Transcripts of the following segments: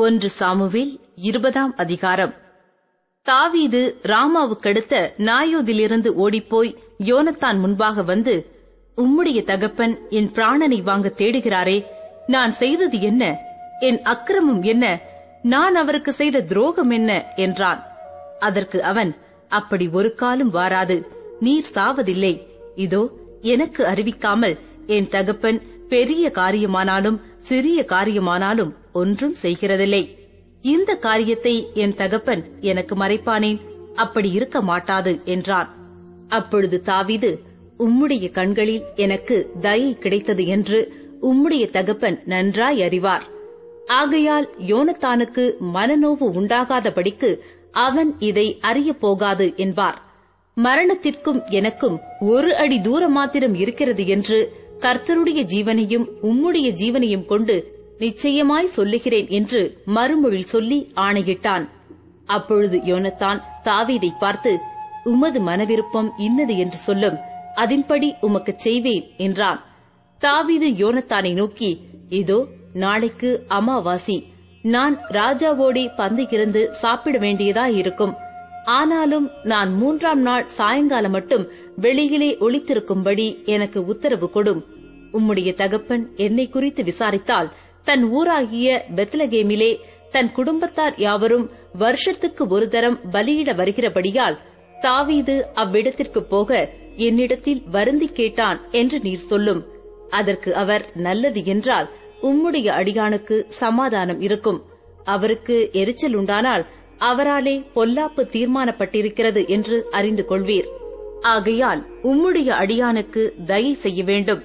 ஒன்று சாமுவேல் இருபதாம் அதிகாரம். தாவீது ராமாவுக்கடுத்த நாயோதிலிருந்து ஓடிப்போய் யோனத்தான் முன்பாக வந்து உம்முடைய தகப்பன் என் பிராணனை வாங்க தேடுகிறாரே நான் செய்தது என்ன? என் அக்கிரமம் என்ன? நான் அவருக்கு செய்த துரோகம் என்ன? என்றான். அதற்கு அவன் அப்படி ஒரு காலும் வாராது நீர் சாவதில்லை. இதோ எனக்கு அறிவிக்காமல் என் தகப்பன் பெரிய காரியமானாலும் சிறிய காரியமானாலும் ஒன்றும் செய்கிறதில்லை. இந்த காரியத்தை என் தகப்பன் எனக்கு மறைப்பானேன். அப்படி இருக்க மாட்டாது என்றான். அப்பொழுது தாவிது உம்முடைய கண்களில் எனக்கு தயை கிடைத்தது என்று உம்முடைய தகப்பன் நன்றாய் அறிவார். ஆகையால் யோனத்தானுக்கு மனநோவு உண்டாகாதபடிக்கு அவன் இதை அறியப் போகாது என்பார். மரணத்திற்கும் எனக்கும் ஒரு அடி தூரம் மாத்திரம் இருக்கிறது என்று கர்த்தருடைய ஜீவனையும் உம்முடைய ஜீவனையும் கொண்டு நிச்சயமாய் சொல்லுகிறேன் என்று மறுமொழி சொல்லி ஆணையிட்டான். அப்பொழுது யோனத்தான் தாவீதை பார்த்து உமது மனவிருப்பம் இன்னது என்று சொல்லும். அதன்படி உமக்குச் செய்வேன் என்றான். தாவீது யோனத்தானை நோக்கி இதோ நாளைக்கு அமாவாசி. நான் ராஜாவோடே பந்தியிருந்து சாப்பிட வேண்டியதாயிருக்கும் ஆனாலும் நான் மூன்றாம் நாள் சாயங்காலம் மட்டும் வெளியிலே ஒளித்திருக்கும்படி எனக்கு உத்தரவு கொடும். உம்முடைய தகப்பன் என்னை குறித்து விசாரித்தால் தன் ஊராகிய பெத்லகேமிலே தன் குடும்பத்தார் யாவரும் வருஷத்துக்கு ஒரு தரம் பலியிட வருகிறபடியால் தாவீது அவ்விடத்திற்கு போக என்னிடத்தில் வருந்தி கேட்டான் என்று நீர் சொல்லும். அதற்கு அவர் நல்லது என்றால் உம்முடைய அடியானுக்கு சமாதானம் இருக்கும். அவருக்கு எரிச்சல் உண்டானால் அவராலே பொல்லாப்பு தீர்மானப்பட்டிருக்கிறது என்று அறிந்து கொள்வீர். ஆகையால் உம்முடைய அடியானுக்கு தயை செய்ய வேண்டும்.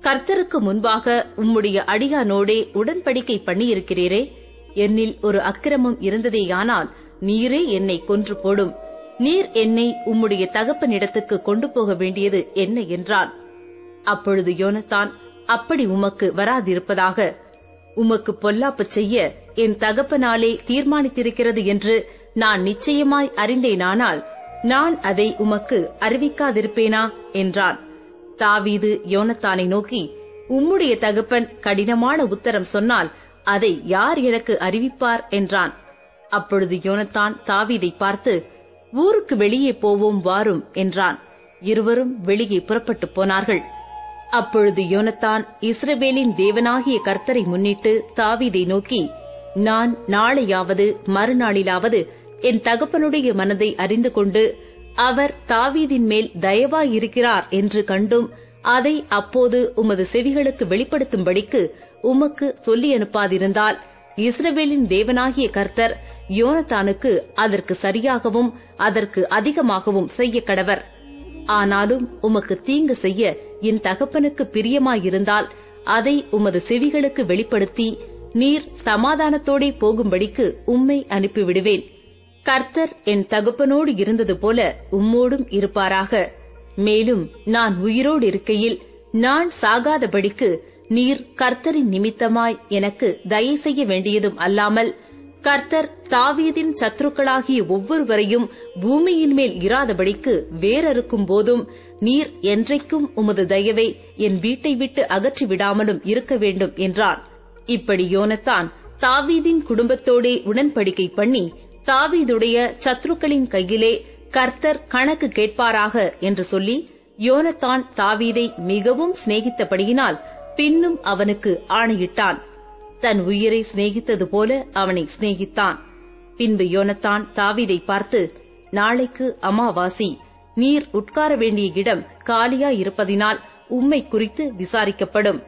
கர்த்தருக்கு முன்பாக உம்முடைய அடியானோடே உடன்படிக்கை பண்ணியிருக்கிறீரே. என்னில் ஒரு அக்கிரமம் இருந்ததேயானால் நீரே என்னை கொன்று போடும். நீர் என்னை உம்முடைய தகப்பனிடத்துக்கு கொண்டு போக வேண்டியது என்ன என்றான். அப்பொழுது யோனத்தான் அப்படி உமக்கு வராதிருப்பதாக. உமக்கு பொல்லாப்பு செய்ய என் தகப்பனாலே தீர்மானித்திருக்கிறது என்று நான் நிச்சயமாய் அறிந்தேனானால் நான் அதை உமக்கு அறிவிக்காதிருப்பேனா? என்றான். தாவீது யோனத்தானை நோக்கி உம்முடைய தகப்பன் கடினமான உத்தரம் சொன்னால் அதை யார் எனக்கு அறிவிப்பார்? என்றான். அப்பொழுது யோனத்தான் தாவீதை பார்த்து ஊருக்கு வெளியே போவோம் வாரும் என்றான். இருவரும் வெளியே புறப்பட்டு போனார்கள். அப்பொழுது யோனத்தான் இஸ்ரவேலின் தேவனாகிய கர்த்தரை முன்னிட்டு தாவீதை நோக்கி நான் நாளையாவது மறுநாளிலாவது என் தகப்பனுடைய மனதை அறிந்து கொண்டு அவர் தாவீதின் மேல் தயவாயிருக்கிறார் என்று கண்டும் அதை அப்போது உமது செவிகளுக்கு வெளிப்படுத்தும்படிக்கு உமக்கு சொல்லி அனுப்பாதிருந்தால் இஸ்ரவேலின் தேவனாகிய கர்த்தர் யோனத்தானுக்கு அதற்கு சரியாகவும் அதற்கு அதிகமாகவும் செய்ய கடவர். ஆனாலும் உமக்கு தீங்கு செய்ய என் தகப்பனுக்கு பிரியமாயிருந்தால் அதை உமது செவிகளுக்கு வெளிப்படுத்தி நீர் சமாதானத்தோடே போகும்படிக்கு உம்மை அனுப்பிவிடுவேன். கர்த்தர் என் தகப்பனோடு இருந்தது போல உம்மோடும் இருப்பாராக. மேலும் நான் உயிரோடு இருக்கையில் நான் சாகாதபடிக்கு நீர் கர்த்தரின் நிமித்தமாய் எனக்கு தயை செய்ய வேண்டியதும் அல்லாமல் கர்த்தர் தாவீதின் சத்துருக்களாகிய ஒவ்வொருவரையும் பூமியின் மேல் இராதபடிக்கு வேறறுக்கும் போதும் நீர் என்றைக்கும் உமது தயவை என் வீட்டை விட்டு அகற்றி விடாமலும் இருக்க வேண்டும் என்றான் இப்படி யோனத்தான் தாவீதின் குடும்பத்தோடே உடன்படிக்கை பண்ணி தாவீதுடைய சத்ருக்களின் கையிலே கர்த்தர் கணக்கு கேட்பாராக என்று சொல்லி யோனத்தான் தாவீதை மிகவும் சிநேகித்தபடியினால் பின்னும் அவனுக்கு ஆணையிட்டான். தன் உயிரை சிநேகித்தது போல அவனை சிநேகித்தான். பின்பு யோனத்தான் தாவீதை பார்த்து நாளைக்கு அமாவாசி நீர் உட்கார வேண்டிய இடம் காலியாயிருப்பதினால் உம்மை குறித்து விசாரிக்கப்படும்.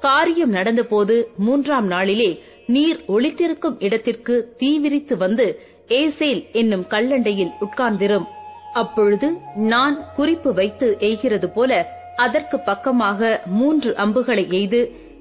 காரியம் நடந்தபோது மூன்றாம் நாளிலே நீர் ஒளித்திருக்கும் இடத்திற்கு தீவிரித்து வந்து ஏசேல் என்னும் கல்லண்டையில் உட்கார்ந்திரும். அப்பொழுது நான் குறிப்பு வைத்து எய்கிறது போல அதற்கு பக்கமாக மூன்று அம்புகளை எய்து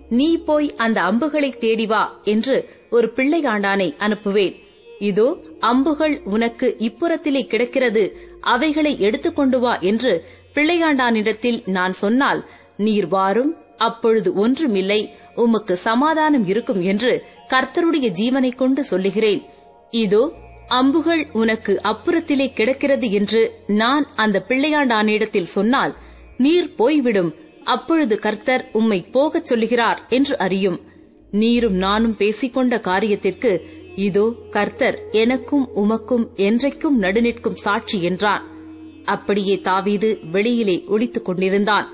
நீ போய் அந்த அம்புகளை தேடி வா என்று ஒரு பிள்ளையாண்டானை அனுப்புவேன். இதோ அம்புகள் உனக்கு இப்புறத்திலே கிடக்கிறது அவைகளை எடுத்துக்கொண்டு வா என்று பிள்ளையாண்டானிடத்தில் நான் சொன்னால் நீர் வாரும் அப்பொழுது ஒன்றுமில்லை உமக்கு சமாதானம் இருக்கும் என்று கர்த்தருடைய ஜீவனை கொண்டு சொல்லுகிறேன். இதோ அம்புகள் உனக்கு அப்புறத்திலே கிடக்கிறது என்று நான் அந்த பிள்ளையாண்டானிடத்தில் சொன்னால் நீர் போய்விடும். அப்பொழுது கர்த்தர் உம்மை போகச் சொல்லுகிறார் என்று அறியும். நீரும் நானும் பேசிக்கொண்ட காரியத்திற்கு இதோ கர்த்தர் எனக்கும் உமக்கும் என்றைக்கும் நடுநிற்கும் சாட்சி என்றான் அப்படியே தாவீது வெளியிலே ஒளித்துக் கொண்டிருந்தான்.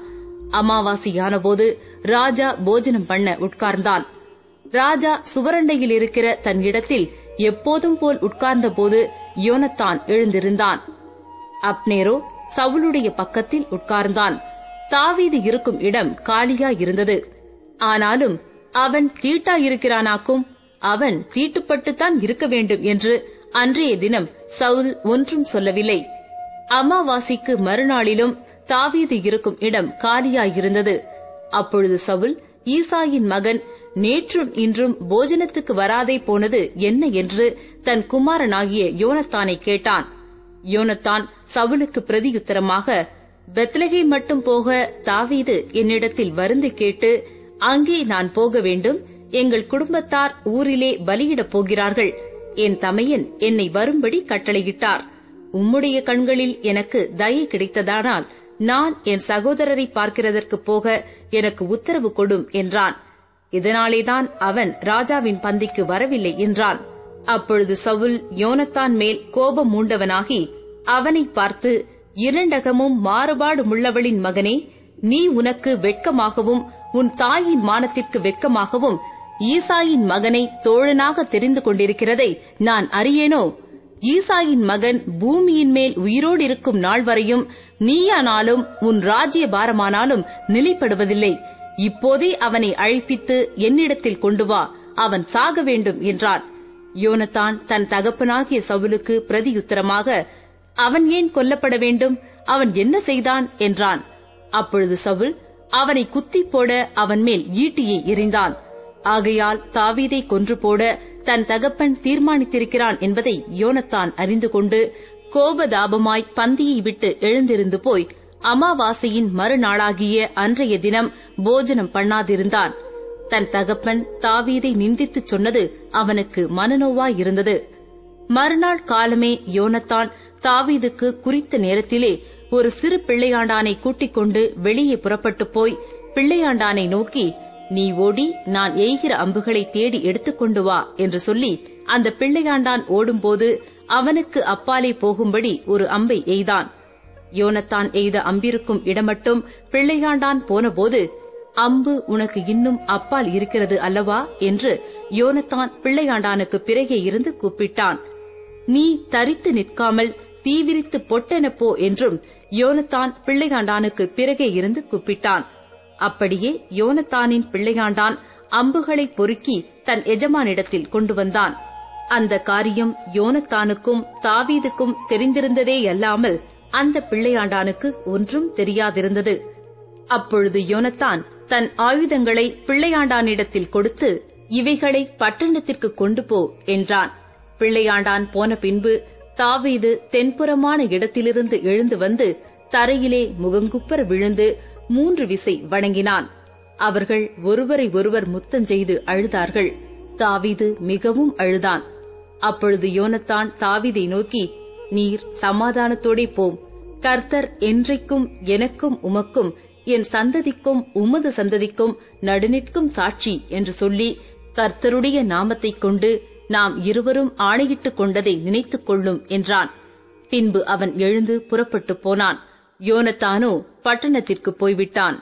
அமாவாசையானபோது ராஜா போஜனம் பண்ண உட்கார்ந்தான். ராஜா சுவரண்டையில் இருக்கிற தன் இடத்தில் எப்போதும் போல் உட்கார்ந்தபோது யோனத்தான் எழுந்திருந்தான். அப்னேரோ சவுளுடைய பக்கத்தில் உட்கார்ந்தான். தாவீது இருக்கும் இடம் காலியா இருந்தது. ஆனாலும் அவன் தீட்டாயிருக்கிறானாக்கும் அவன் தீட்டுப்பட்டுத்தான் இருக்க வேண்டும் என்று அன்றைய தினம் சவுல் ஒன்றும் சொல்லவில்லை. அமாவாசைக்கு மறுநாளிலும் தாவீது இருக்கும் இடம் காலியாயிருந்தது அப்பொழுது சவுல் ஈசாயின் மகன் நேற்றும் இன்றும் போஜனத்துக்கு வராதே போனது என்ன என்று தன் குமாரனாகிய யோனத்தானை கேட்டான். யோனத்தான் சவுலுக்கு பிரதியுத்தரமாக பெத்லகை மட்டும் போக தாவீது என்னிடத்தில் வருந்து கேட்டு அங்கே நான் போக வேண்டும். எங்கள் குடும்பத்தார் ஊரிலே பலியிடப் போகிறார்கள். என் தமையன் என்னை வரும்படி கட்டளையிட்டார். உம்முடைய கண்களில் எனக்கு தயை கிடைத்ததானால் நான் என் சகோதரரை பார்க்கிறதற்கு போக எனக்கு உத்தரவு கொடும் என்றான். இதனாலேதான் அவன் ராஜாவின் பந்திக்கு வரவில்லை என்றான். அப்பொழுது சவுல் யோனத்தான் மேல் கோபம் மூண்டவனாகி அவனை பார்த்து இரண்டகமும் மாறுபாடுமுள்ளவளின் மகனே நீ உனக்கு வெட்கமாகவும் உன் தாயின் மானத்திற்கு வெட்கமாகவும் ஈசாயின் மகனை தோழனாக தெரிந்து கொண்டிருக்கிறதை நான் அறியேனோ? ஈசாயின் மகன் பூமியின் மேல் உயிரோடு இருக்கும் நாள் வரையும் நீயானாலும் உன் ராஜ்ய பாரமானாலும் நிலைப்படுவதில்லை. இப்போதே அவனை அழைப்பித்து என்னிடத்தில் கொண்டு வா அவன் சாக வேண்டும் என்றான். யோனத்தான் தன் தகப்பனாகிய சவுலுக்கு பிரதியுத்தரமாக அவன் ஏன் கொல்லப்பட வேண்டும்? அவன் என்ன செய்தான்? என்றான். அப்பொழுது சவுல் அவனை குத்தி போட அவன் மேல் ஈட்டியை எறிந்தான். ஆகையால் தாவீதை கொன்று போட தன் தகப்பன் தீர்மானித்திருக்கிறான் என்பதை யோனத்தான் அறிந்து கொண்டு கோபதாபமாய் பந்தியை விட்டு எழுந்திருந்து போய் அமாவாசையின் மறுநாளாகிய அன்றைய தினம் போஜனம் பண்ணாதிருந்தான். தன் தகப்பன் தாவீதை நிந்தித்துச் சொன்னது அவனுக்கு மனநோவாயிருந்தது. மறுநாள் காலமே யோனத்தான் தாவீதுக்கு குறித்த நேரத்திலே ஒரு சிறு பிள்ளையாண்டானை கூட்டிக் கொண்டு வெளியே புறப்பட்டு போய் பிள்ளையாண்டானை நோக்கி நீ ஓடி நான் எய்கிற அம்புகளை தேடி எடுத்துக்கொண்டு வா என்று சொல்லி அந்த பிள்ளையாண்டான் ஓடும்போது அவனுக்கு அப்பாலே போகும்படி ஒரு அம்பை எய்தான். யோனத்தான் எய்த அம்பிருக்கும் இடமட்டும் பிள்ளையாண்டான் போனபோது அம்பு உனக்கு இன்னும் அப்பால் இருக்கிறது அல்லவா? என்று யோனத்தான் பிள்ளையாண்டானுக்கு பிறகே இருந்து கூப்பிட்டான். நீ தரித்து நிற்காமல் தீவிரித்து பொட்டெனப்போ என்றும் யோனத்தான் பிள்ளையாண்டானுக்கு பிறகே இருந்து கூப்பிட்டான். அப்படியே யோனத்தானின் பிள்ளையாண்டான் அம்புகளை பொறுக்கி தன் எஜமானிடத்தில் கொண்டு வந்தான் அந்த காரியம் யோனத்தானுக்கும் தாவீதுக்கும் தெரிந்திருந்ததேயல்லாமல் அந்த பிள்ளையாண்டானுக்கு ஒன்றும் தெரியாதிருந்தது. அப்பொழுது யோனத்தான் தன் ஆயுதங்களை பிள்ளையாண்டானிடத்தில் கொடுத்து இவைகளை பட்டணத்திற்கு கொண்டு போ என்றான். பிள்ளையாண்டான் போன பின்பு தாவீது தென்புறமான இடத்திலிருந்து எழுந்து வந்து தரையிலே முகங்குப்பர விழுந்து மூன்று விசை வணங்கினான். அவர்கள் ஒருவரை ஒருவர் முத்தஞ்செய்து அழுதார்கள். தாவீது மிகவும் அழுதான். அப்பொழுது யோனத்தான் தாவிதை நோக்கி நீர் சமாதானத்தோடே போம் கர்த்தர் என்றைக்கும் எனக்கும் உமக்கும் என் சந்ததிக்கும் உமது சந்ததிக்கும் நடுநிற்கும் சாட்சி என்று சொல்லி கர்த்தருடைய நாமத்தைக் கொண்டு நாம் இருவரும் ஆணையிட்டுக் கொண்டதை நினைத்துக் கொள்ளும் என்றான். பின்பு அவன் எழுந்து புறப்பட்டுப் போனான். யோனத்தானோ பட்டணத்திற்கு போய்விட்டான்.